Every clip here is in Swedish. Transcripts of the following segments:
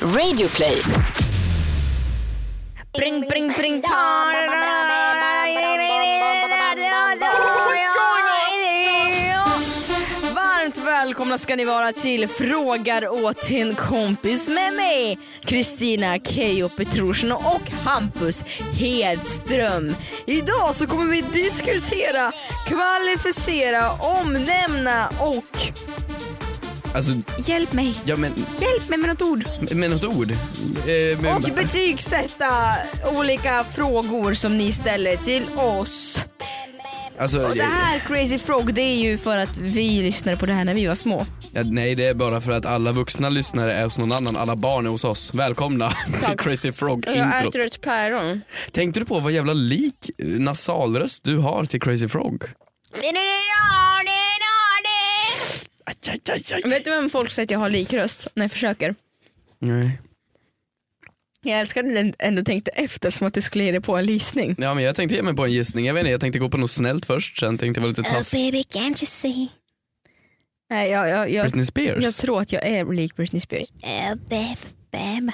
Radioplay. Bring, bring, bring, Varmt välkomna ska ni vara till Frågar åt en kompis med mig, Kristina Keijo Petrushina och Hampus Hedström. Idag så kommer vi diskutera, kvalificera, omnämna och Alltså, hjälp mig, ja men hjälp mig med något ord. med något ord. Eh, med, Och betygsätta olika frågor som ni ställer till oss. alltså, Och det här Crazy Frog det är ju för att vi lyssnade på det här när vi var små. ja, nej det är bara för att alla vuxna lyssnare är hos någon annan, alla barn är hos oss. Välkomna till Crazy Frog introt. ett päron. Tänkte du på vad jävla lik eh, nasalröst du har till Crazy Frog? Aj, aj, aj, aj. Vet du vem folk säger att jag har lik röst när jag försöker? Nej. Jag älskar att du ändå tänkte efter som att du skulle ge dig på en lysning. Ja men jag tänkte ge mig på en gissning, jag vet inte, jag tänkte gå på något snällt först, sen tänkte jag vara lite tass. baby can't you see? Nej, jag, jag, jag, Britney Spears? jag tror att jag är lik Britney Spears. Oh, baby, baby.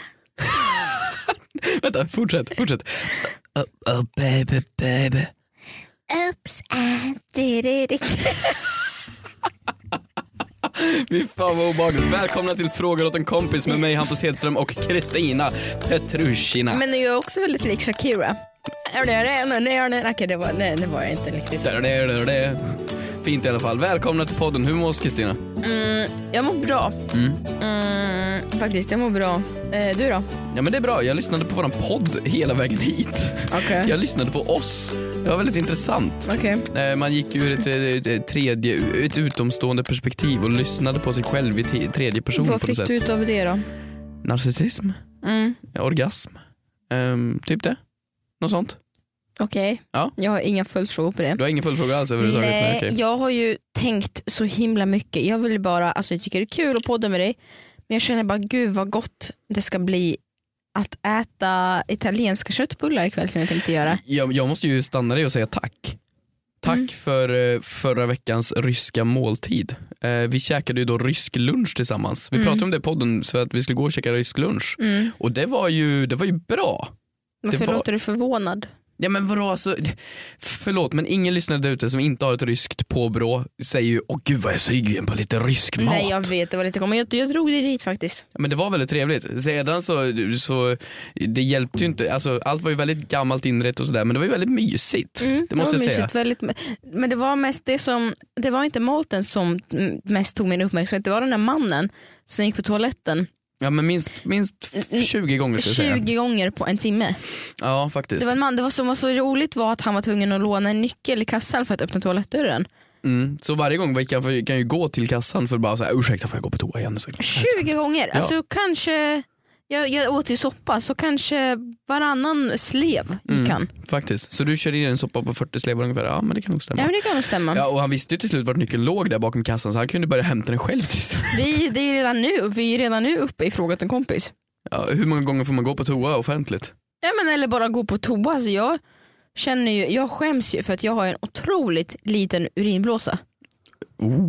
Vänta, fortsätt, fortsätt. Oh, oh baby, baby. Oops, I did it again. Fy fan vad obehagligt. Välkomna till Frågor åt en kompis med mig Hampus Hedström och Kristina Petrushina. Men jag är också väldigt lik Shakira. Okej, det var, nej, det var jag inte riktigt. Fint i alla fall. Välkomna till podden. Hur mår Kristina? Mm, jag mår bra. Mm. Mm, faktiskt, jag mår bra. Eh, du då? Ja men det är bra. Jag lyssnade på våran podd hela vägen hit. Okej. Jag lyssnade på oss. Det var väldigt intressant. Okej. Eh, Man gick ur ett, ett, tredje, ett utomstående perspektiv och lyssnade på sig själv i te- tredje person Vad på något fick du sätt. ut av det då? Narcissism, Mm, orgasm, ehm, typ det. Något sånt. Okej, Ja. jag har inga följdfrågor på det. Du har ingen följdfråga alls överhuvudtaget? Nej, okej. jag har ju tänkt så himla mycket. Jag vill bara, alltså jag tycker det är kul att podda med dig, men jag känner bara gud vad gott det ska bli att äta italienska köttbullar ikväll som jag tänkte göra. jag, jag måste ju stanna dig och säga tack. Tack Mm. för eh, förra veckans ryska måltid. Eh, vi käkade ju då rysk lunch tillsammans. Vi Mm. pratade om det i podden så att vi skulle gå och käka rysk lunch. Mm. Och det var ju, det var ju bra. Varför var- låter du förvånad? Ja men vadå alltså, förlåt men ingen lyssnare där ute som inte har ett ryskt påbrå säger ju åh gud vad jag är sugen på lite rysk mat. Nej jag vet, det var lite men jag, jag drog dig dit faktiskt. Ja, Men det var väldigt trevligt. Sedan så, så det hjälpte ju inte, alltså, allt var ju väldigt gammalt inrett och sådär men det var ju väldigt mysigt. Mm, det måste var jag säga. mysigt, väldigt, men det var mest det som, det var inte maten som mest tog min uppmärksamhet, det var den där mannen som gick på toaletten Ja men minst, minst 20 gånger skulle jag 20 säga. gånger på en timme. Ja faktiskt. Det var en man, det var som var så roligt var att han var tvungen att låna en nyckel i kassan för att öppna toalettdörren. Mm. Så varje gång vi kan, kan ju gå till kassan för att bara säga ursäkta får jag gå på toa igen? Så, 20 gånger! Ja. Alltså kanske, jag, jag åt ju soppa så kanske varannan slev gick Mm. han. Faktiskt. Så du körde in en soppa på 40 slevar ungefär? Ja men det kan nog stämma. Ja men det kan nog stämma. Ja och han visste ju till slut vart nyckeln låg där bakom kassan så han kunde börja hämta den själv till slut. Det, är, det är redan nu, vi är redan nu uppe i frågat en kompis. Ja, hur många gånger får man gå på toa offentligt? Ja, men eller bara gå på toa. Alltså jag, känner ju, jag skäms ju för att jag har en otroligt liten urinblåsa. Oh.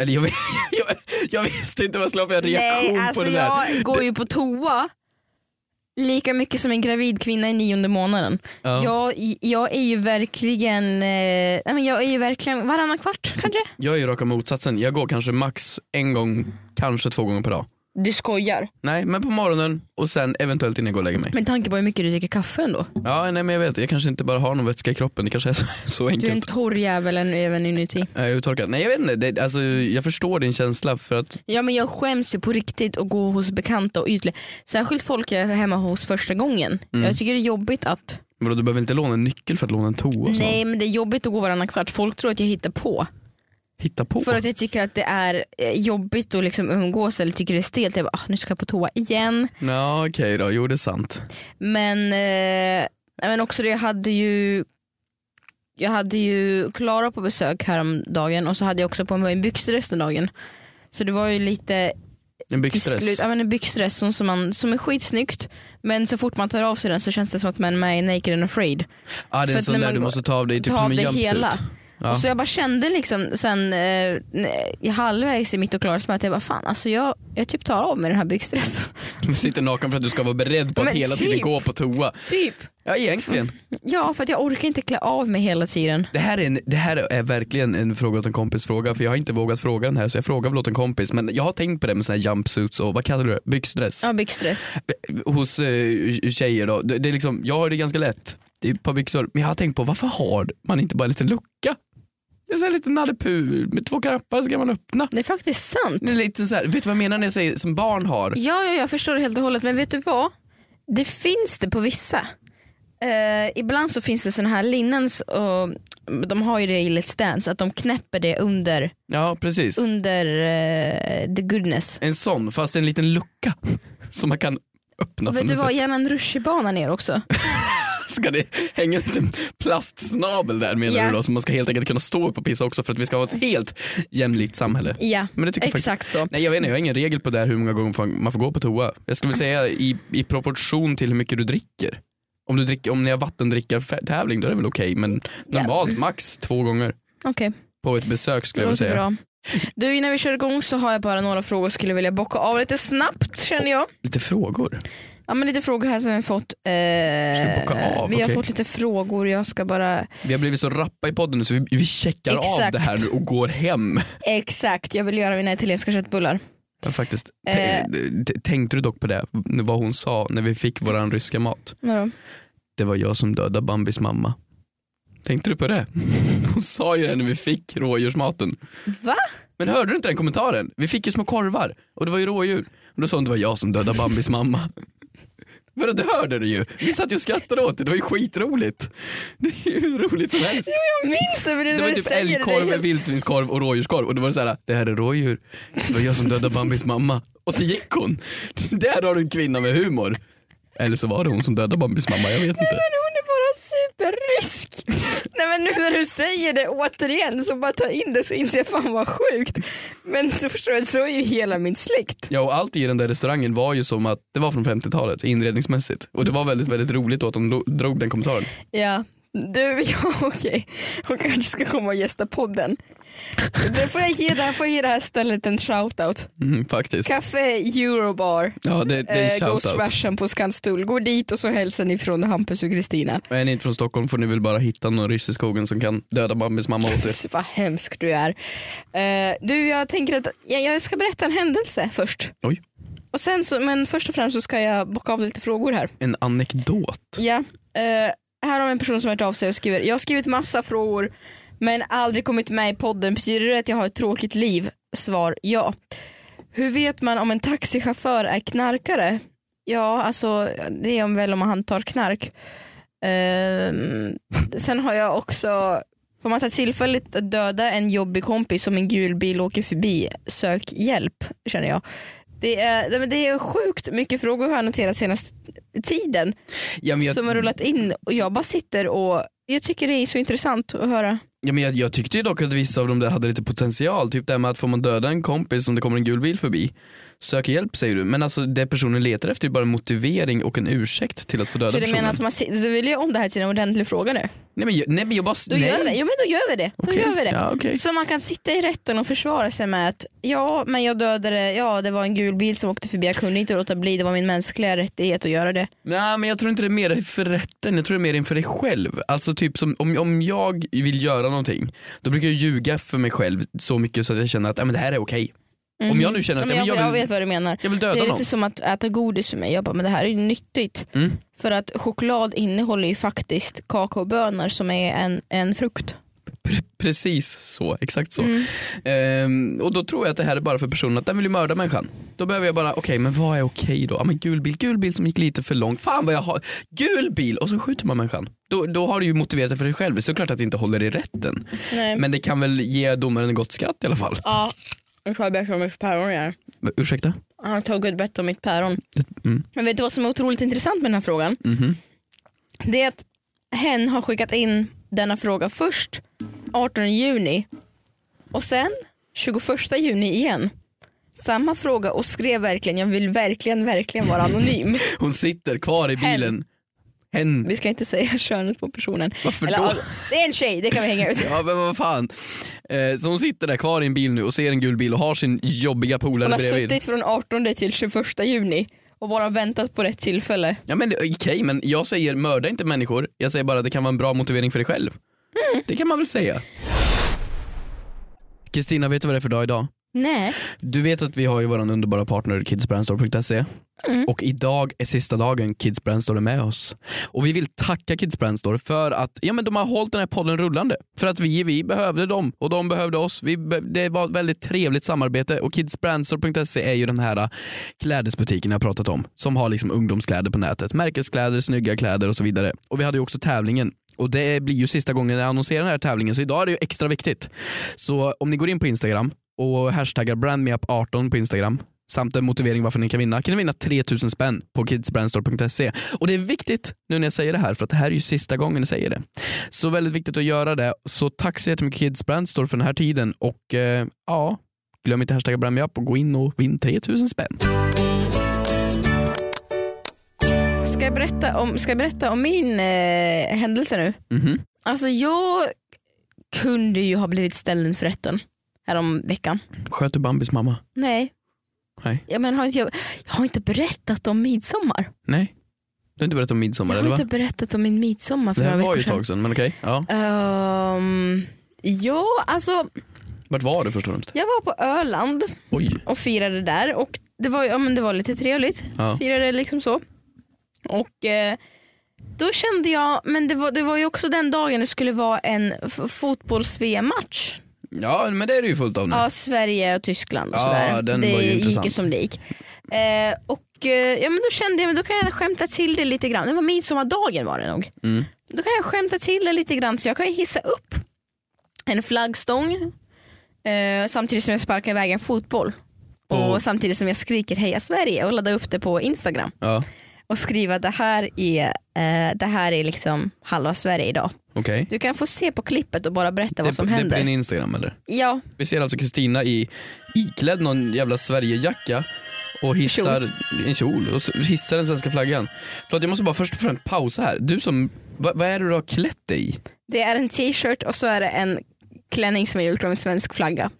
Eller jag, jag, jag visste inte vad jag skulle ha för reaktion Nej, alltså på det där. jag går ju på toa lika mycket som en gravid kvinna i nionde månaden. Ja. Jag, jag är ju verkligen, eh, jag är ju verkligen varannan kvart kanske. Jag är ju raka motsatsen. Jag går kanske max en gång, kanske två gånger per dag. Du skojar. Nej men på morgonen och sen eventuellt innan jag går och lägger mig. Med tanke på hur mycket du dricker kaffe ändå. Ja nej men jag vet, jag kanske inte bara har någon vätska i kroppen, det kanske är så, så Du är en enkelt. torr jävel än- även inuti. Jag är uttorkad. Nej jag vet inte, det, alltså, jag förstår din känsla för att Ja men jag skäms ju på riktigt att gå hos bekanta och ytliga. Särskilt folk jag är hemma hos första gången. Mm. Jag tycker det är jobbigt att vadå, du behöver inte låna en nyckel för att låna en toa. Nej men det är jobbigt att gå varannan kvart. Folk tror att jag hittar på. Hitta på. För att jag tycker att det är eh, jobbigt att liksom umgås eller tycker det är stelt. Jag bara, ah, nu ska jag på toa igen. Ja okej då, jo det är sant. Men, eh, men också det, jag hade ju jag hade ju Klara på besök häromdagen och så hade jag också på mig en byxdress den dagen. Så det var ju lite En byxdress. slut, ja, men en byxdress som, som, man, som är skitsnyggt men så fort man tar av sig den så känns det som att man är med i Naked and Afraid. ah, det är en sån där du måste ta av dig typ som en jumpsuit. hela. Ja. Och så jag bara kände liksom sen eh, halvvägs i mitt och Klaras möte, jag bara fan alltså jag, jag typ tar av mig den här byxdressen. Du sitter naken för att du ska vara beredd på att Men hela tiden typ. gå på toa. Typ. Ja egentligen. Ja för att jag orkar inte klä av mig hela tiden. Det här, är en, det här är verkligen en fråga åt en kompis fråga för jag har inte vågat fråga den här så jag frågar väl åt en kompis men jag har tänkt på det med såna här jumpsuits och vad kallar du det? Byxdress? Ja byxdress. Hos eh, tjejer då. Det, det är liksom, jag har det ganska lätt. Det är ett par byxor men jag har tänkt på varför har man inte bara en liten lucka? Det är så här lite Nalle med två knappar så kan man öppna. Det är faktiskt sant. Det är lite så här, vet du vad jag menar när jag säger som barn har? Ja, ja jag förstår det helt och hållet men vet du vad? Det finns det på vissa. Eh, ibland så finns det såna här linnens och de har ju det i Let's Dance att de knäpper det under, Ja precis. under eh, the goodness. En sån fast en liten lucka som man kan öppna vet du vad, gärna en rutschbana ner också. Ska det hänga en liten plastsnabel där menar Ja. du då? Så man ska helt enkelt kunna stå upp och pissa också för att vi ska ha ett helt jämlikt samhälle. Ja, Men det tycker jag faktiskt- exakt så. Nej jag vet inte, jag har ingen regel på det här hur många gånger man får gå på toa. Jag skulle säga i, i proportion till hur mycket du dricker. Om, du dricker, om ni har vattendrickartävling då är det väl okej men Ja. normalt max två gånger Okej, på ett besök skulle jag säga. bra. Du innan vi kör igång så har jag bara några frågor skulle vilja bocka av lite snabbt känner jag. Lite frågor. Ja men lite frågor här som vi har fått. Vi bocka Eh, av? vi har Okej. fått lite frågor, jag ska bara Vi har blivit så rappa i podden nu så vi, vi checkar av Exakt. det här nu och går hem. Exakt, jag vill göra mina italienska köttbullar. Ja, faktiskt. Eh. T- Tänkte du dock på det, vad hon sa när vi fick våran ryska mat? Vadå? Det var jag som dödade Bambis mamma. Tänkte du på det? Hon sa ju det när vi fick rådjursmaten. Va? Men hörde du inte den kommentaren? Vi fick ju små korvar och det var ju rådjur. Och då sa hon det var jag som dödade Bambis mamma. Vadå det hörde du ju. Vi satt ju och skrattade åt det, det var ju skitroligt. Det är ju hur roligt som helst. Jag minns det men det, Det var du typ det, älgkorv, det vildsvinskorv och rådjurskorv och då var det såhär, det här är rådjur, det var jag som dödade Bambis mamma. Och så gick hon. Där har du en kvinna med humor. Eller så var det hon som dödade Bambis mamma, jag vet inte. Superrysk. Nej men nu när du säger det återigen så bara ta in det så inser jag fan vad sjukt. Men så förstår jag, så är ju hela min släkt. Ja och allt i den där restaurangen var ju som att det var från 50-talet inredningsmässigt. Och det var väldigt väldigt roligt att de drog den kommentaren. Ja, du, ja okej. Hon kanske ska komma och gästa podden. Det får jag ge det här, får jag ge det här stället en shoutout. Mm, faktiskt. Café Eurobar. Ja det, det är en Eh, Ghost shoutout. Russian på Skanstull. Gå dit och så hälsar ni från Hampus och Kristina. Och Är ni inte från Stockholm får ni väl bara hitta någon ryss i skogen som kan döda Bambis mamma åt er. Vad hemsk du är. Eh, du jag tänker att jag, jag ska berätta en händelse först. Oj. Och sen så, men först och främst så ska jag bocka av lite frågor här. En anekdot. Ja. Eh, här har vi en person som har hört av sig och skriver Jag har skrivit massa frågor men aldrig kommit med i podden. Betyder det att jag har ett tråkigt liv? Svar ja. Hur vet man om en taxichaufför är knarkare? Ja, alltså det är om väl om han tar knark. Ehm, sen har jag också Får man ta tillfället att döda en jobbig kompis som en gul bil åker förbi, sök hjälp känner jag. Det är, det är sjukt mycket frågor har jag noterat senaste tiden Ja, jag, som har rullat in och jag bara sitter och jag tycker det är så intressant att höra. ja, men jag, jag tyckte ju dock att vissa av dem där hade lite potential. Typ det här med att får man döda en kompis om det kommer en gul bil förbi. Sök hjälp säger du. Men alltså det personen letar efter är bara en motivering och en ursäkt till att få döda Så du personen. menar att man, si- du vill ju om det här till en ordentlig fråga nu? Nej men jag, nej, men jag bara... Då nej. gör vi, jo, men då gör vi det. Då Okej. gör vi det. Ja, okej. Så man kan sitta i rätten och försvara sig med att ja men jag dödade, ja det var en gul bil som åkte förbi, jag kunde inte låta bli, det var min mänskliga rättighet att göra det. Nej men jag tror inte det är mer för rätten, jag tror det är mer inför dig själv. Alltså typ som om, om jag vill göra någonting, då brukar jag ljuga för mig själv så mycket så att jag känner att ja, men det här är okej. Om jag nu känner att ja, jag, jag, vill, jag vet vad du menar. jag vill Det döda är någon. lite som att äta godis för mig, jag bara men det här är ju nyttigt. Mm. För att choklad innehåller ju faktiskt kakaobönor som är en, en frukt. Pre- Precis så, exakt så. Mm. Ehm, och då tror jag att det här är bara för personen att den vill ju mörda människan. Då behöver jag bara, okej men vad är okej då? Ja men gul bil, gul bil som gick lite för långt. Fan vad jag har, gul bil! Och så skjuter man människan. Då, då har du ju motiverat det för dig själv. Såklart att det inte håller i rätten. Nej. Men det kan väl ge domaren ett gott skratt i alla fall. Ja, jag berätta om mitt päron igen. Ursäkta? Han har tagit ett bett om mitt päron. Mm. Men vet du vad som är otroligt intressant med den här frågan? Mhm. Det är att hen har skickat in denna fråga först 18 juni och sen 21 juni igen. Samma fråga och skrev verkligen jag vill verkligen verkligen vara anonym. Hon sitter kvar i bilen. Hen. Vi ska inte säga könet på personen. Varför Eller, då? det är en tjej, det kan vi hänga ut. Ja men vad fan. Eh, så hon sitter där kvar i en bil nu och ser en gul bil och har sin jobbiga polare Hon har bredvid. suttit från 18 till 21 juni och bara väntat på rätt tillfälle. Ja men okej men jag säger mörda inte människor, jag säger bara att det kan vara en bra motivering för dig själv. Mm. Det kan man väl säga. Kristina, vet du vad det är för dag idag? Nej. Du vet att vi har ju vår underbara partner kidsbrandstore.se Mm. och idag är sista dagen Kids Brandstore är med oss. Och vi vill tacka Kids Brandstore för att ja, men de har hållit den här podden rullande. För att vi, vi behövde dem och de behövde oss. Vi, det var ett väldigt trevligt samarbete och kidsbrandstore.se är ju den här äh, klädesbutiken jag pratat om som har liksom ungdomskläder på nätet. Märkeskläder, snygga kläder och så vidare. Och vi hade ju också tävlingen och det blir ju sista gången jag annonserar den här tävlingen så idag är det ju extra viktigt. Så om ni går in på Instagram och hashtaggar brandmeup18 på Instagram samt en motivering varför ni kan vinna kan ni vinna 3000 spänn på kidsbrandstore.se. Och det är viktigt nu när jag säger det här för att det här är ju sista gången jag säger det. Så väldigt viktigt att göra det. Så tack så jättemycket Kids Brandstore för den här tiden och eh, ja, glöm inte hashtagga brandmeup och gå in och vinn 3000 spänn. Ska jag berätta om, ska jag berätta om min eh, händelse nu? Mhm. Alltså jag kunde ju ha blivit ställd inför rätten härom veckan. Sköt du Bambis mamma? Nej. Nej. Jag, men, har, inte- jag, jag har inte berättat om midsommar. Nej. Du har inte berättat om midsommar Jag eller har va? inte berättat om min midsommar för Det här några var veckor ju ett sedan. tag sedan men okej. Ja. Ehm, ja, alltså Vart var du först och främst? jag var på Öland Oj. och firade där och det var, ja, men det var lite trevligt. Ja. Firade liksom så. Och eh, då kände jag, men det var, det var ju också den dagen det skulle vara en fotbolls-VM-match. Ja men det är det ju fullt av nu. Ja, Sverige och Tyskland och Ja, sådär. den det var ju gick intressant. ju som det gick. Eh, och eh, ja, men då kände jag men då kan jag skämta till det lite grann. Det var midsommardagen var det nog. Mm. Då kan jag skämta till det lite grann så jag kan hissa upp en flaggstång eh, samtidigt som jag sparkar iväg en fotboll. Och Och- samtidigt som jag skriker heja Sverige och laddar upp det på Instagram. Ja. Och skriva det här är, eh, det här är liksom halva Sverige idag. Okej. Du kan få se på klippet och bara berätta Det, vad som det är på händer. din Instagram eller? Ja, Vi ser alltså Kristina i iklädd någon jävla Sverigejacka och hissar en kjol och s- hissar den svenska flaggan. Förlåt jag måste bara först och främst pausa här. Du som, vad, vad är det du har klätt dig i? det är en t-shirt och så är det en klänning som är gjord av en svensk flagga.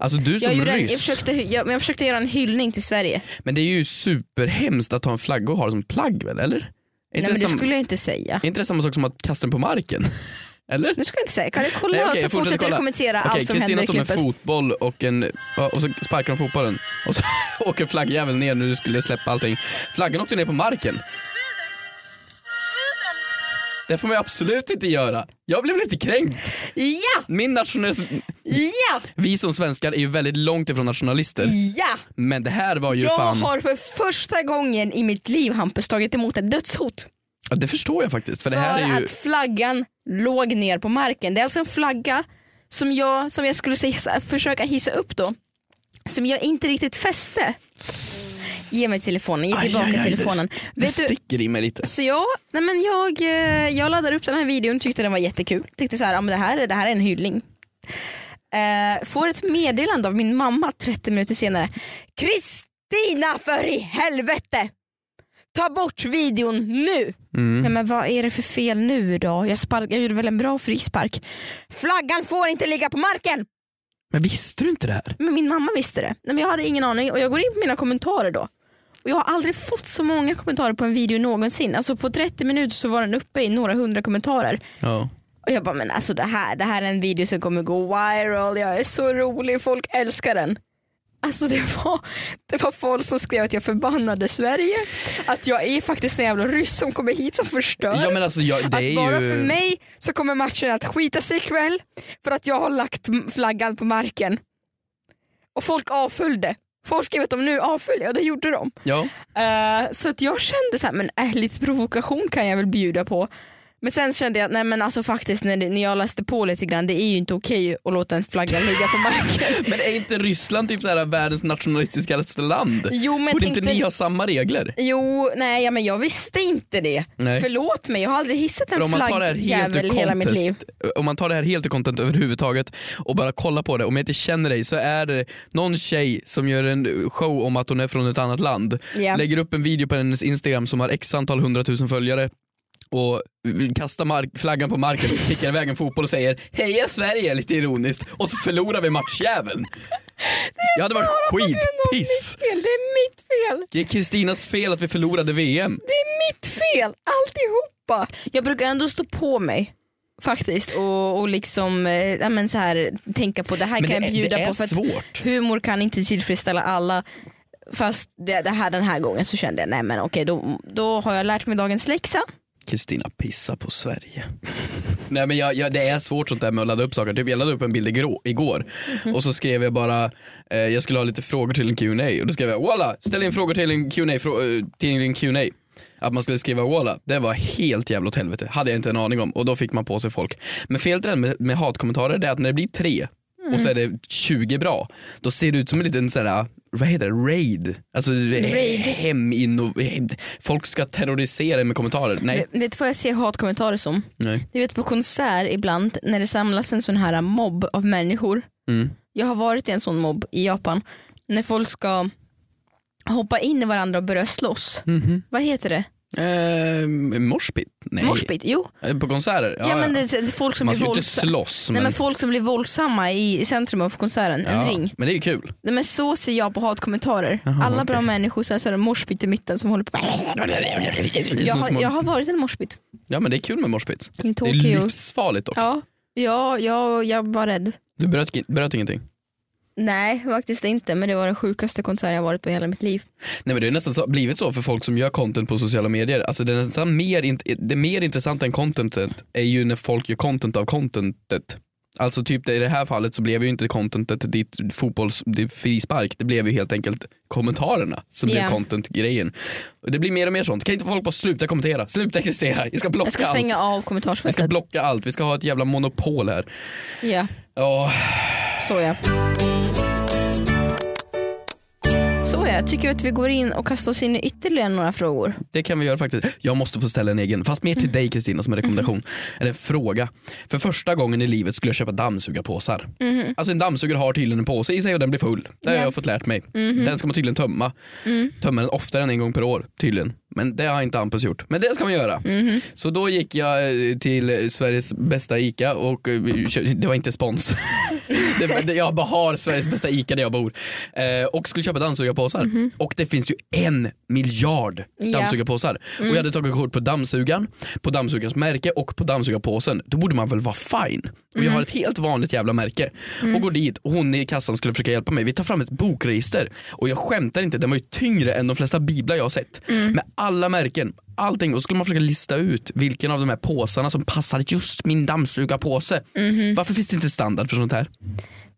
Alltså du Jag, som en, ryss. jag, försökte, jag, men jag försökte göra en hyllning till Sverige. Men det är ju superhemskt att ha en flagga och ha det som plagg väl, eller? Nej, men det, sam- skulle jag inte säga. är inte det samma sak som att kasta den på marken? eller? Nu ska jag inte säga, kan du kolla Nej, okej, så jag fortsätter fortsätter du kolla. kommentera Okej, allt som Kristina händer i står med klippet. fotboll och, en, och så sparkar de fotbollen och så åker flaggjäveln ner när du skulle släppa allting. Flaggan åkte ner på marken. Det får man absolut inte göra. Jag blev lite kränkt. Ja! Min nationalism... Ja! Vi som svenskar är ju väldigt långt ifrån nationalister. Ja! Men det här var ju Jag fan... har för första gången i mitt liv Hampus tagit emot ett dödshot. Ja, det förstår jag faktiskt. För det För här är ju... att flaggan låg ner på marken. Det är alltså en flagga som jag, som jag skulle säga, försöka hissa upp då. Som jag inte riktigt fäste. Ge mig telefonen, ge Aj, tillbaka aj, aj, telefonen. Det, det Vet du, sticker i mig lite. så jag, nej men jag, eh, jag laddade upp den här videon, tyckte den var jättekul. Tyckte så här, ja, men det, här, det här är en hyllning. Eh, får ett meddelande av min mamma 30 minuter senare. Kristina för i helvete! Ta bort videon nu! Mm. Nej, men vad är det för fel nu då? Jag, spark, jag gjorde väl en bra frispark. Flaggan får inte ligga på marken! Men visste du inte det här? Men min mamma visste det. Nej, men jag hade ingen aning och jag går in på mina kommentarer då. Och jag har aldrig fått så många kommentarer på en video någonsin. Alltså på 30 minuter så var den uppe i några hundra kommentarer. Ja. Och jag bara men alltså det här, det här är en video som kommer gå viral, jag är så rolig, folk älskar den. Alltså det var, det var folk som skrev att jag förbannade Sverige, att jag är faktiskt en jävla ryss som kommer hit som förstör. ja men alltså jag, det att är bara ju... för mig så kommer matchen att skita sig ikväll för att jag har lagt flaggan på marken. Och folk avföljde. Folk skrev att de nu avföljer och det gjorde de. Ja. Eh, så att jag kände så här, men äh, lite provokation kan jag väl bjuda på. Men sen kände jag att nej men alltså faktiskt när, när jag läste på lite grann, det är ju inte okej att låta en flagga ligga på marken. Men är inte Ryssland typ så här världens nationalistiskaste land? Jo men Borde inte ni ha samma regler? Jo, nej ja, men jag visste inte det. Nej. Förlåt mig, jag har aldrig hissat en flaggjävel i hela mitt liv. om man tar det här helt ur content överhuvudtaget och bara kollar på det, om jag inte känner dig så är det någon tjej som gör en show om att hon är från ett annat land, Ja. lägger upp en video på hennes instagram som har x antal hundratusen följare och kastar mark- flaggan på marken, kickar iväg en fotboll och säger heja Sverige lite ironiskt och så förlorar vi matchjäveln. Jag hade varit skitpiss. Det är mitt fel. Det är Kristinas fel att vi förlorade VM. Det är mitt fel alltihopa. Jag brukar ändå stå på mig faktiskt och, och liksom eh, ja, men så här, tänka på det här Men kan det jag bjuda det är på för att svårt. humor kan inte tillfredsställa alla. Fast det, det här, den här gången så kände jag nej men okej då, då har jag lärt mig dagens läxa. Kristina pissar på Sverige. Nej men jag, jag, det är svårt sånt där med att ladda upp saker. Typ jag laddade upp en bild igår, igår Mhm. och så skrev jag bara, eh, jag skulle ha lite frågor till en Q&A och då skrev jag walla, ställ in frågor till en Q&A frå- eh, till en Q&A Att man skulle skriva walla, det var helt jävla åt helvete. Hade jag inte en aning om och då fick man på sig folk. Men felet med, med hatkommentarer är att när det blir tre och så är det 20 bra, då ser det ut som en liten sån här, vad heter det, raid. Alltså Raid. hem in folk ska terrorisera med kommentarer. Nej. Vet- Vet du vad jag ser hatkommentarer som? Nej. Du vet på konsert ibland när det samlas en sån här mobb av människor. Mm. Jag har varit i en sån mobb i Japan. När folk ska hoppa in i varandra och börja slåss. Mhm. Vad heter det? Eh, morspit? Nej. Moshpit? Jo. Eh, På konserter? Ja, men det det folk som Man blir ska ju inte våldsamma. slåss. Nej Men, folk som blir våldsamma i, i centrum av konserten, en ja, ring. men det är ju kul. Nej, men så ser jag på hatkommentarer. Jaha, Alla okej. bra människor, så är det morspit i mitten som håller på. Jag så har, små- jag har varit en morspit Ja men det är kul med morspit. i Det är Tokyo. livsfarligt dock. Ja, ja, ja, jag var rädd. Du bröt, bröt ingenting? Nej faktiskt inte men det var den sjukaste konserten jag varit på i hela mitt liv. Nej men det är nästan så, blivit så för folk som gör content på sociala medier. Alltså det är nästan mer, int- det är mer intressant än contentet är ju när folk gör content av contentet. Alltså typ i det här fallet så blev ju inte contentet ditt fotbolls, ditt frispark, det blev ju helt enkelt kommentarerna som Ja. blev content-grejen. Det blir mer och mer sånt. Kan inte folk bara sluta kommentera? Sluta existera. Jag ska blocka Jag ska allt. stänga av Vi ska kommentarsfältet. blocka allt, vi ska ha ett jävla monopol här. Ja, så ja. Så ja, jag tycker att vi går in och kastar oss in i ytterligare några frågor. det kan vi göra faktiskt. Jag måste få ställa en egen, fast mer till dig Kristina som en rekommendation. Eller en fråga. För första gången i livet skulle jag köpa dammsugarpåsar. Alltså en dammsugare har tydligen en påse i sig och den blir full. Det har Ja. jag fått lärt mig. Den ska man tydligen tömma. Tömma den oftare än en gång per år tydligen. Men det har inte Hampus gjort. Men det ska man göra. Så då gick jag eh, till Sveriges bästa ICA och eh, det var inte spons. jag bara har Sveriges bästa ICA där jag bor. Eh, och skulle köpa dammsugarpåsar. Och det finns ju en miljard Ja. dammsugarpåsar. Och jag hade tagit kort på dammsugaren, på dammsugarens märke och på dammsugarpåsen. Då borde man väl vara fine. Och jag har ett helt vanligt jävla märke. Och går dit och hon i kassan skulle försöka hjälpa mig. Vi tar fram ett bokregister och jag skämtar inte, den var ju tyngre än de flesta biblar jag har sett. Med alla märken, allting. Och så skulle man försöka lista ut vilken av de här påsarna som passar just min dammsugarpåse. Varför finns det inte standard för sånt här?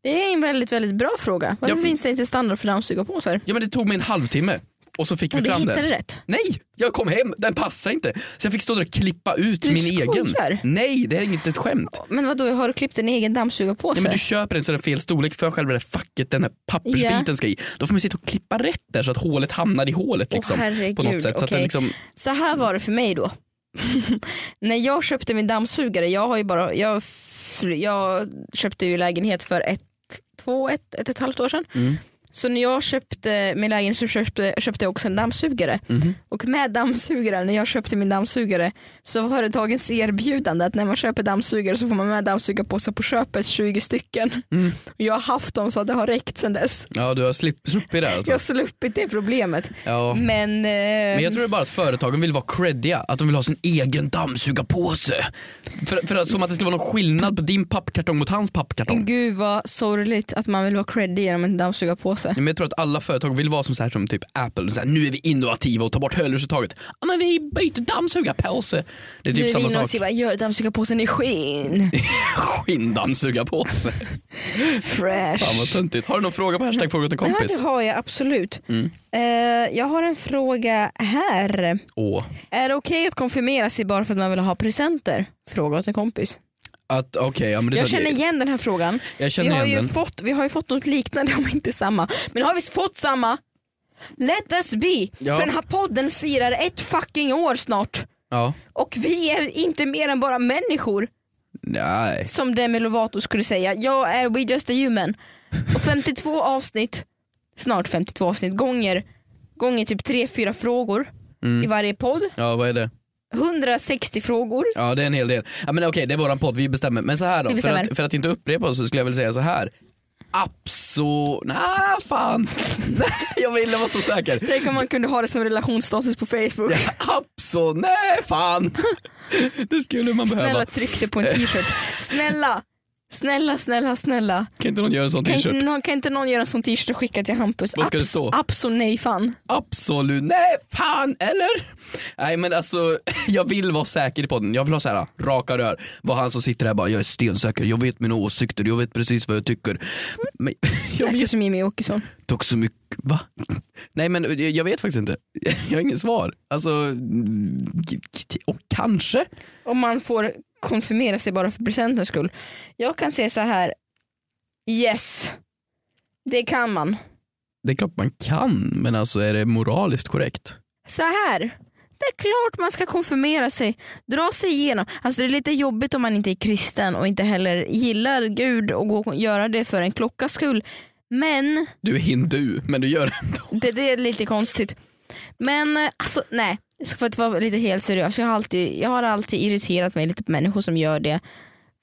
Det är en väldigt, väldigt bra fråga. Varför Ja. finns det inte standard för dammsugarpåsar? Ja men det tog mig en halvtimme och så fick vi Och du fram hittade den. rätt. Nej, jag kom hem, den passade inte. Så jag fick stå där och klippa ut Du min skojar? egen. Nej, det är inte ett skämt. Men vadå, har du klippt en egen dammsugarpåse? Nej, men du köper en sån där fel storlek för själva det facket den här pappersbiten ska i. Då får man sitta och klippa rätt där så att hålet hamnar i hålet. Liksom, Åh, herregud, på något sätt. Så att den okej. liksom, Så här var det för mig då. När jag köpte min dammsugare, jag har ju bara, jag, jag köpte ju lägenhet för ett, 21, 1,5 år sedan. Mm. Så när jag köpte min lägenhet så köpte, köpte jag också en dammsugare. Mhm. Och med dammsugaren, när jag köpte min dammsugare så var det dagens erbjudande att när man köper dammsugare så får man med dammsugarpåsar på köpet 20 stycken. Mm. Och jag har haft dem så det har räckt sedan dess. ja, du har sluppit det alltså. Jag har sluppit det problemet. Ja. Men, eh, Men jag tror det är bara att företagen vill vara creddiga, att de vill ha sin egen dammsugarpåse. För, för att, som att det skulle vara någon skillnad på din pappkartong mot hans pappkartong. Gud vad sorgligt att man vill vara creddig genom en dammsugarpåse. Men jag tror att alla företag vill vara som, så här, som typ Apple, så här, nu är vi innovativa och tar bort höljesuttaget. Ja men vi byter dammsugarpåse. Det är Nu typ är vi samma sak. innovativa, gör dammsugarpåsen i skinn. Skinndammsugarpåse. Fresh. Fan vad töntigt. Har du någon fråga på hashtag fråga till en Nej, kompis? det har jag absolut. Mm. Eh, jag har en fråga här. Åh. Är det okej att konfirmera sig bara för att man vill ha presenter? Fråga åt en kompis. Att okej, ja, det Jag känner igen den här frågan. Vi har, ju den. fått, vi har ju fått något liknande om inte samma. Men har vi fått samma? Let us be! Ja. För den här podden firar ett fucking år snart. Ja. Och vi är inte mer än bara människor. Nej. Som Demi Lovato skulle säga. Jag är We Just A Human. Och 52 avsnitt, snart 52 avsnitt, gånger, gånger typ 3-4 frågor Mm. i varje podd. Ja vad är det? 160 frågor. Ja det är en hel del. Ja, men okej det är våran podd, vi bestämmer. Men så här då, för att, för att inte upprepa oss så skulle jag väl säga så här. Abso... Nej fan. Nej, jag ville vara så säker. Tänk om man kunde ha det som relationsstatus på Facebook. Abso... Nej fan. Det skulle man behöva. Snälla tryck det på en t-shirt. Snälla, snälla, snälla, snälla. Kan inte någon göra en sån Kan t-shirt? inte, någon, kan inte någon göra en sån t-shirt och skicka till Hampus? Vad ska det stå? Abso nej fan. Absolut, nej fan eller? Nej men alltså jag vill vara säker i podden, jag vill ha så här raka rör. Var han som sitter här bara, jag är stensäker, jag vet mina åsikter, jag vet precis vad jag tycker. Men jag vet som Jimmy Åkesson. dock så mycket, va? Nej men jag- jag vet faktiskt inte, jag har inget svar. Alltså, och kanske? Om man får konfirmera sig bara för presentens skull. Jag kan säga så här. Yes, det kan man. Det är klart man kan, men alltså är det moraliskt korrekt? Så här. Det är klart man ska konfirmera sig, dra sig igenom. Alltså det är lite jobbigt om man inte är kristen och inte heller gillar Gud och gå och göra det för en klockas skull. Men Du är hindu, men du gör det ändå. det, det är lite konstigt. Men eh, alltså nej, för att vara lite helt seriös. Jag har, alltid, jag har alltid irriterat mig lite på människor som gör det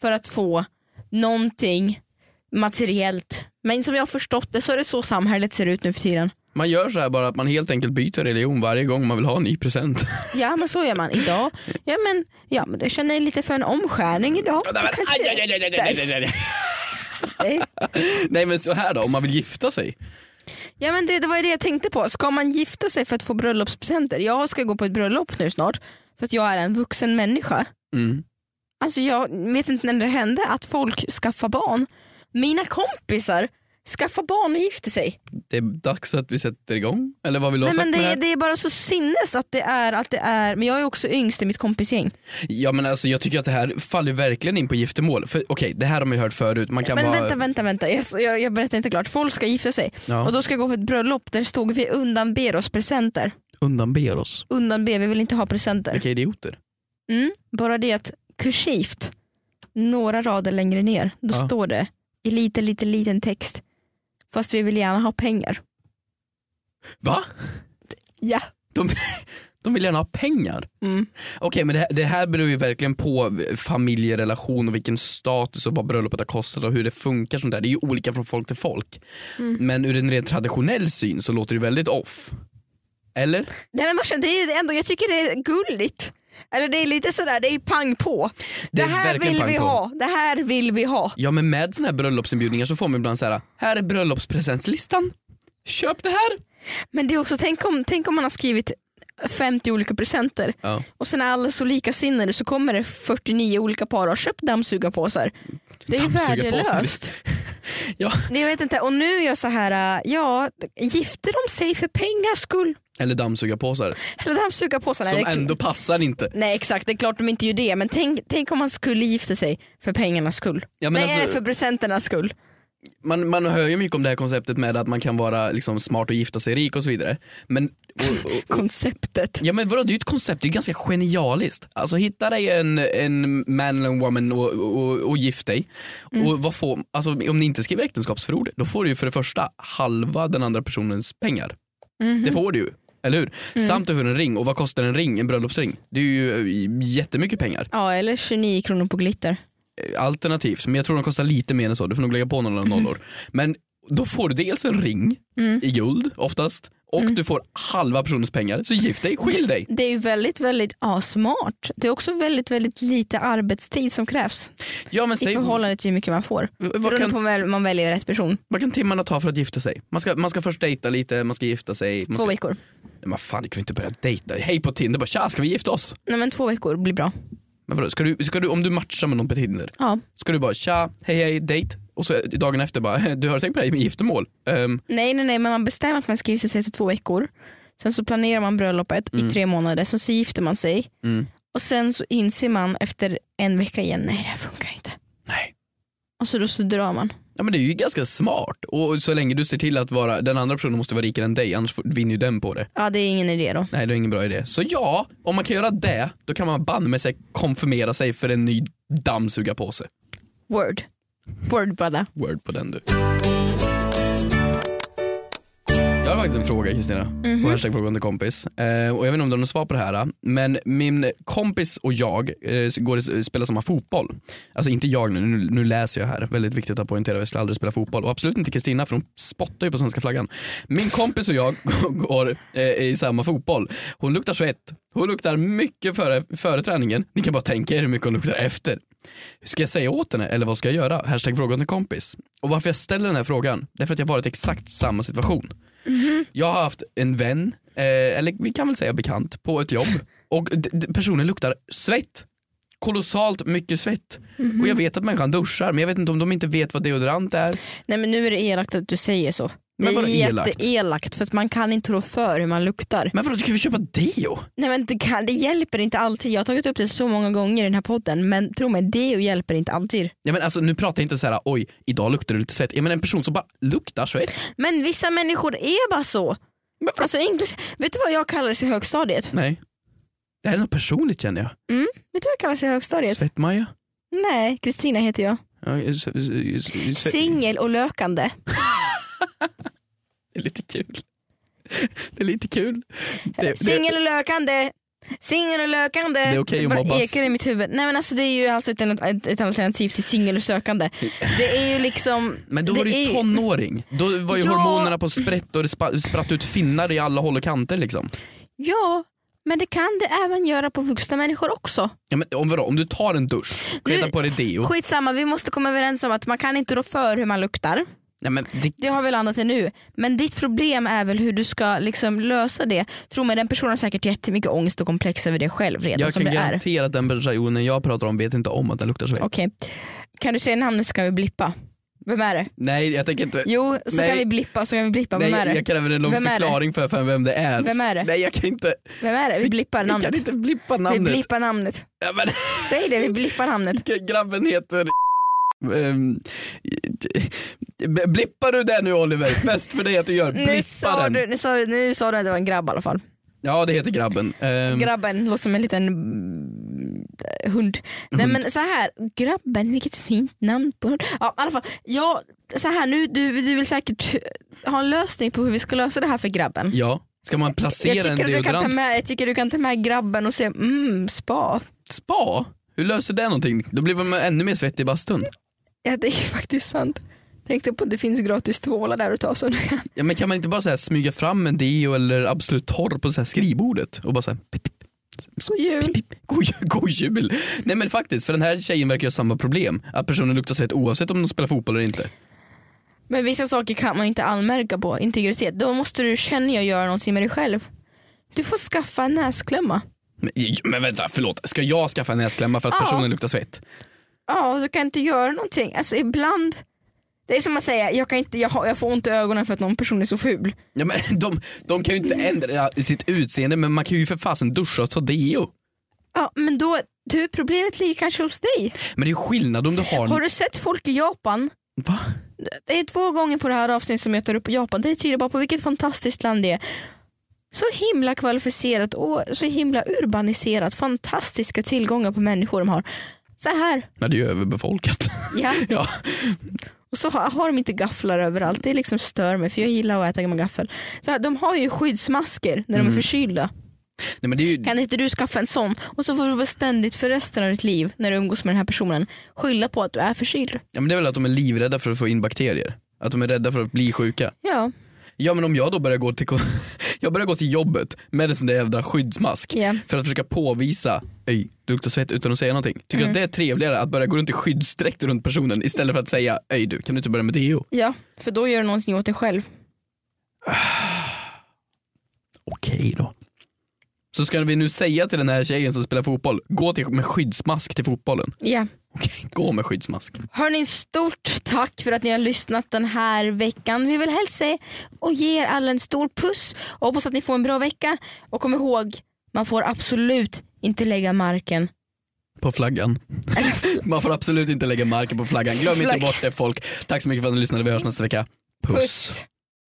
för att få någonting materiellt. Men som jag har förstått det så är det så samhället ser ut nu för tiden. Man gör så här bara att man helt enkelt byter religion varje gång man vill ha en ny present. Ja men så gör man idag. Ja men, ja, men det känner jag lite för en omskärning idag. Då kanske- Nej. Nej men så här då, om man vill gifta sig. Ja men det, det var ju det jag tänkte på. Ska man gifta sig för att få bröllopspresenter? Jag ska gå på ett bröllop nu snart för att jag är en vuxen människa. Mm. Alltså jag vet inte när det hände att folk skaffar barn. Mina kompisar skaffar barn och gifter sig. Det är dags att vi sätter igång. Eller vad vill du ha Nej, sagt men med det det, det är bara så sinnes att det är, att det är, men jag är också yngst i mitt kompisgäng. Ja men alltså jag tycker att det här faller verkligen in på giftermål. För okej, det här har man ju hört förut. Man kan Men vara... vänta, vänta, vänta. Jag, jag, jag berättar inte klart. Folk ska gifta sig Ja. och då ska jag gå på ett bröllop där det stod vi undanber oss presenter. Undanber oss. Undanber, vi vill inte ha presenter. Vilka idioter. Mm, bara det att kursivt, några rader längre ner, då Ja. står det i liten, liten, liten text. Fast vi vill gärna ha pengar. Va? Ja. De, de vill gärna ha pengar. Mm. Okej men det, här- det här beror ju verkligen på familjerelation och vilken status och vad bröllopet har kostat och hur det funkar. Sånt där. Det är ju olika från folk till folk. Mm. Men ur en rent traditionell syn så låter det väldigt off. Eller? Nej men Marcia, det är ändå, jag tycker det är gulligt. Eller det är lite sådär, det är pang på. Det Det, är här vill vi på. ha, det här vill vi ha. Ja men med såna här bröllopsinbjudningar så får man ibland säga här är bröllopspresentslistan. Köp det här. Men det är också, tänk om, tänk om man har skrivit 50 olika presenter Ja. och sen är alla så likasinnade så kommer det 49 olika par och har köpt dammsugarpåsar. Det är ju Dammsugarpåsar. värdelöst. Ja. Jag vet inte, och nu är jag så här, ja, gifter de sig för pengars skull? Eller dammsugarpåsar. Eller dammsugarpåsarna? Som ändå passar inte. Nej exakt, det är klart de inte gör det men tänk, tänk om man skulle gifta sig för pengarnas skull. Ja, Nej, alltså- för presenternas skull. Man, man hör ju mycket om det här konceptet med att man kan vara liksom, smart och gifta sig rik och så vidare. Men, och, och, Konceptet. ja men vadå, det är ju ett koncept, det är ganska genialiskt. Alltså hitta dig en, en man eller en woman och, och, och gift dig. Mm. Och vad får, alltså, om ni inte skriver äktenskapsförord, då får du ju för det första halva den andra personens pengar. Mhm. Det får du ju. Eller hur? Mm. Samt du får en ring, och vad kostar en ring? En bröllopsring? Det är ju eh, jättemycket pengar. Ja eller 29 kronor på glitter. Alternativt, men jag tror de kostar lite mer än så, du får nog lägga på några nollor. Men då får du dels en ring Mm. i guld oftast och du får halva personens pengar, så gift dig, skilj dig. Det är ju väldigt, väldigt ja, smart. Det är också väldigt, väldigt lite arbetstid som krävs Ja men i säg, förhållande till hur mycket man får. Beroende på om man väljer rätt person. vad kan timmarna ta för att gifta sig? Man ska, man ska först dejta lite, man ska gifta sig. Två ska, veckor. Men fan, du kan vi inte börja dejta. Hej på Tinder, bara tja ska vi gifta oss? Nej men två veckor blir bra. Men vadå, ska du, ska du, om du matchar med någon på Tinder, Ja. ska du bara tja, hej hej, dejt? Och så dagen efter bara, du har tänkt på det här med giftermål? Ehm, Nej nej nej men man bestämmer att man ska gifta sig efter två veckor. Sen så planerar man bröllopet i tre månader, sen så gifter man sig. mm, Och sen så inser man efter en vecka igen, nej det här funkar inte. nej. Och så då så drar man. Ja men det är ju ganska smart och så länge du ser till att vara, den andra personen måste vara rikare än dig annars vinner ju den på det. Ja det är ingen idé då. Nej det är ingen bra idé. Så ja, om man kan göra det då kan man banne med sig konfirmera sig för en ny dammsugarpåse. Word. Word brother. Word på den du. Jag har faktiskt en fråga Kristina, Mhm. på hashtag fråga till kompis. Eh, och jag vet inte om du har något svar på det här, men min kompis och jag eh, går spelar samma fotboll. Alltså inte jag nu, nu, nu läser jag här, väldigt viktigt att poängtera, jag skulle aldrig spela fotboll. Och absolut inte Kristina för hon spottar ju på svenska flaggan. Min kompis och jag går eh, i samma fotboll. Hon luktar svett, hon luktar mycket före, före träningen. Ni kan bara tänka er hur mycket hon luktar efter. Hur ska jag säga åt henne eller vad ska jag göra? Hashtag fråga till kompis. Och varför jag ställer den här frågan, det är för att jag varit i exakt samma situation. Jag har haft en vän, eh, eller vi kan väl säga bekant, på ett jobb och d- d- personen luktar svett. Kolossalt mycket svett. Och jag vet att människan duschar men jag vet inte om de inte vet vad deodorant är. Nej men nu är det elakt att du säger så. Men vadå elakt? jätteelakt för att man kan inte rå för hur man luktar. Men vadå, du kan väl köpa deo? Nej men det, kan, det hjälper inte alltid. Jag har tagit upp det så många gånger i den här podden men tro mig, det hjälper inte alltid. Ja, men alltså, nu pratar jag inte så här, oj idag luktar det lite svett. Jag menar en person som bara luktar svett. Men vissa människor är bara så. Men för, Alltså, vet du vad jag kallades i högstadiet? nej. Det här är något personligt känner jag. Vet du vad jag kallades i högstadiet? Svett-Maja? Nej, Kristina heter jag. Ja, Singel och lökande. det är lite kul. Det är lite kul. Singel och lökande. Singel och lökande. Det är okej att bara mobbas. ekar i mitt huvud. Nej men alltså det är ju alltså ett, ett, ett alternativ till singel och sökande. Det är ju liksom... Men då var du ju tonåring. Då var ju Ja. hormonerna på sprätt och det spratt ut finnar i alla håll och kanter liksom. Ja, men det kan det även göra på vuxna människor också. Ja, men om, vadå, om du tar en dusch, Nu- på dig deo. Skitsamma, vi måste komma överens om att man kan inte rå för hur man luktar. Nej, men det, Det har vi landat i nu. Men ditt problem är väl hur du ska liksom lösa det. Tro mig, den personen har säkert jättemycket ångest och komplex över det själv redan jag som kan det är. garantera att den personen jag pratar om vet inte om att den luktar svett. Okej. Kan du säga namnet så kan vi blippa. Vem är det? Nej jag tänker inte. Jo, så Nej. kan vi blippa så kan vi blippa. Nej, Vem är det? jag kräver en lång Vem förklaring för, för vem det är. Vem är det? Nej jag kan inte. Vem är det? Vi blippar Vi kan namnet. inte blippa Vi namnet. blippar namnet. Ja, men, Säg det, vi blippar namnet. grabben heter... Blippar du det nu Oliver? Bäst för dig att du gör. Nu sa, du, nu, sa, du- nu sa du att det var en grabb i alla fall. Ja det heter grabben. Ehm, Grabben låter som en liten mm, hund. Nej Hund. men så här, grabben vilket fint namn på hund. Ja i alla fall, ja, så här, nu, du, du vill säkert ha en lösning på hur vi ska lösa det här för grabben. ja, ska man placera en tycker, du kan ta deodorant? med, jag tycker du kan ta med grabben och säga mm, spa. Spa? Hur löser det någonting? Då blir man ännu mer svettig i bastun. Ja det är faktiskt sant. Tänkte på att det finns gratis tvålar där att ta så kan. Ja, men kan man inte bara så här, smyga fram en deo eller Absolut Torr på så här, skrivbordet och bara så här, pip, pip, God jul. God, god jul. Nej men faktiskt, för den här tjejen verkar ha samma problem. Att personen luktar svett oavsett om de spelar fotboll eller inte. Men vissa saker kan man inte anmärka på, integritet. Då måste du känna och göra någonting med dig själv. Du får skaffa en näsklämma. Men, men vänta, förlåt. Ska jag skaffa en näsklämma för att Ja. personen luktar svett? Ja, du kan inte göra någonting. Alltså ibland, det är som att säga, jag, kan inte, jag, har, jag får ont i ögonen för att någon person är så ful. Ja, men de, de kan ju inte ändra sitt utseende men man kan ju för fasen duscha och ta deo. Ja, men då, du, problemet ligger kanske hos dig. Men det är skillnad om du har... Har du sett folk i Japan? Va? Det är två gånger på det här avsnittet som jag tar upp Japan. Det tyder bara på vilket fantastiskt land det är. Så himla kvalificerat och så himla urbaniserat. Fantastiska tillgångar på människor de har. Så här. Ja, det är ju överbefolkat. Ja. ja. Och så har, har de inte gafflar överallt. Det liksom stör mig för jag gillar att äta med gaffel. Så här, de har ju skyddsmasker när de är förkylda. Nej, ju... Kan inte du skaffa en sån och så får du beständigt för resten av ditt liv när du umgås med den här personen skylla på att du är förkyld. Ja, men det är väl att de är livrädda för att få in bakterier. Att de är rädda för att bli sjuka. Ja. Ja men om jag då börjar gå till, jag börjar gå till jobbet med en sån där jävla skyddsmask Ja. för att försöka påvisa, öj du luktar svett utan att säga någonting. Tycker Mm. du att det är trevligare att börja gå runt i skyddsdräkt runt personen istället för att säga, öj du kan du inte börja med deo? ja, för då gör du någonting åt dig själv. Okej då. Så ska vi nu säga till den här tjejen som spelar fotboll, gå till, med skyddsmask till fotbollen. Ja. Okej, gå med skyddsmask. Hörni, stort tack för att ni har lyssnat den här veckan. Vi vill hälsa er och ge er alla en stor puss och hoppas att ni får en bra vecka. Och kom ihåg, man får absolut inte lägga marken. På flaggan. Man får absolut inte lägga marken på flaggan. Glöm inte Flagg. bort det folk. Tack så mycket för att ni lyssnade, vi hörs nästa vecka. Puss. Puss.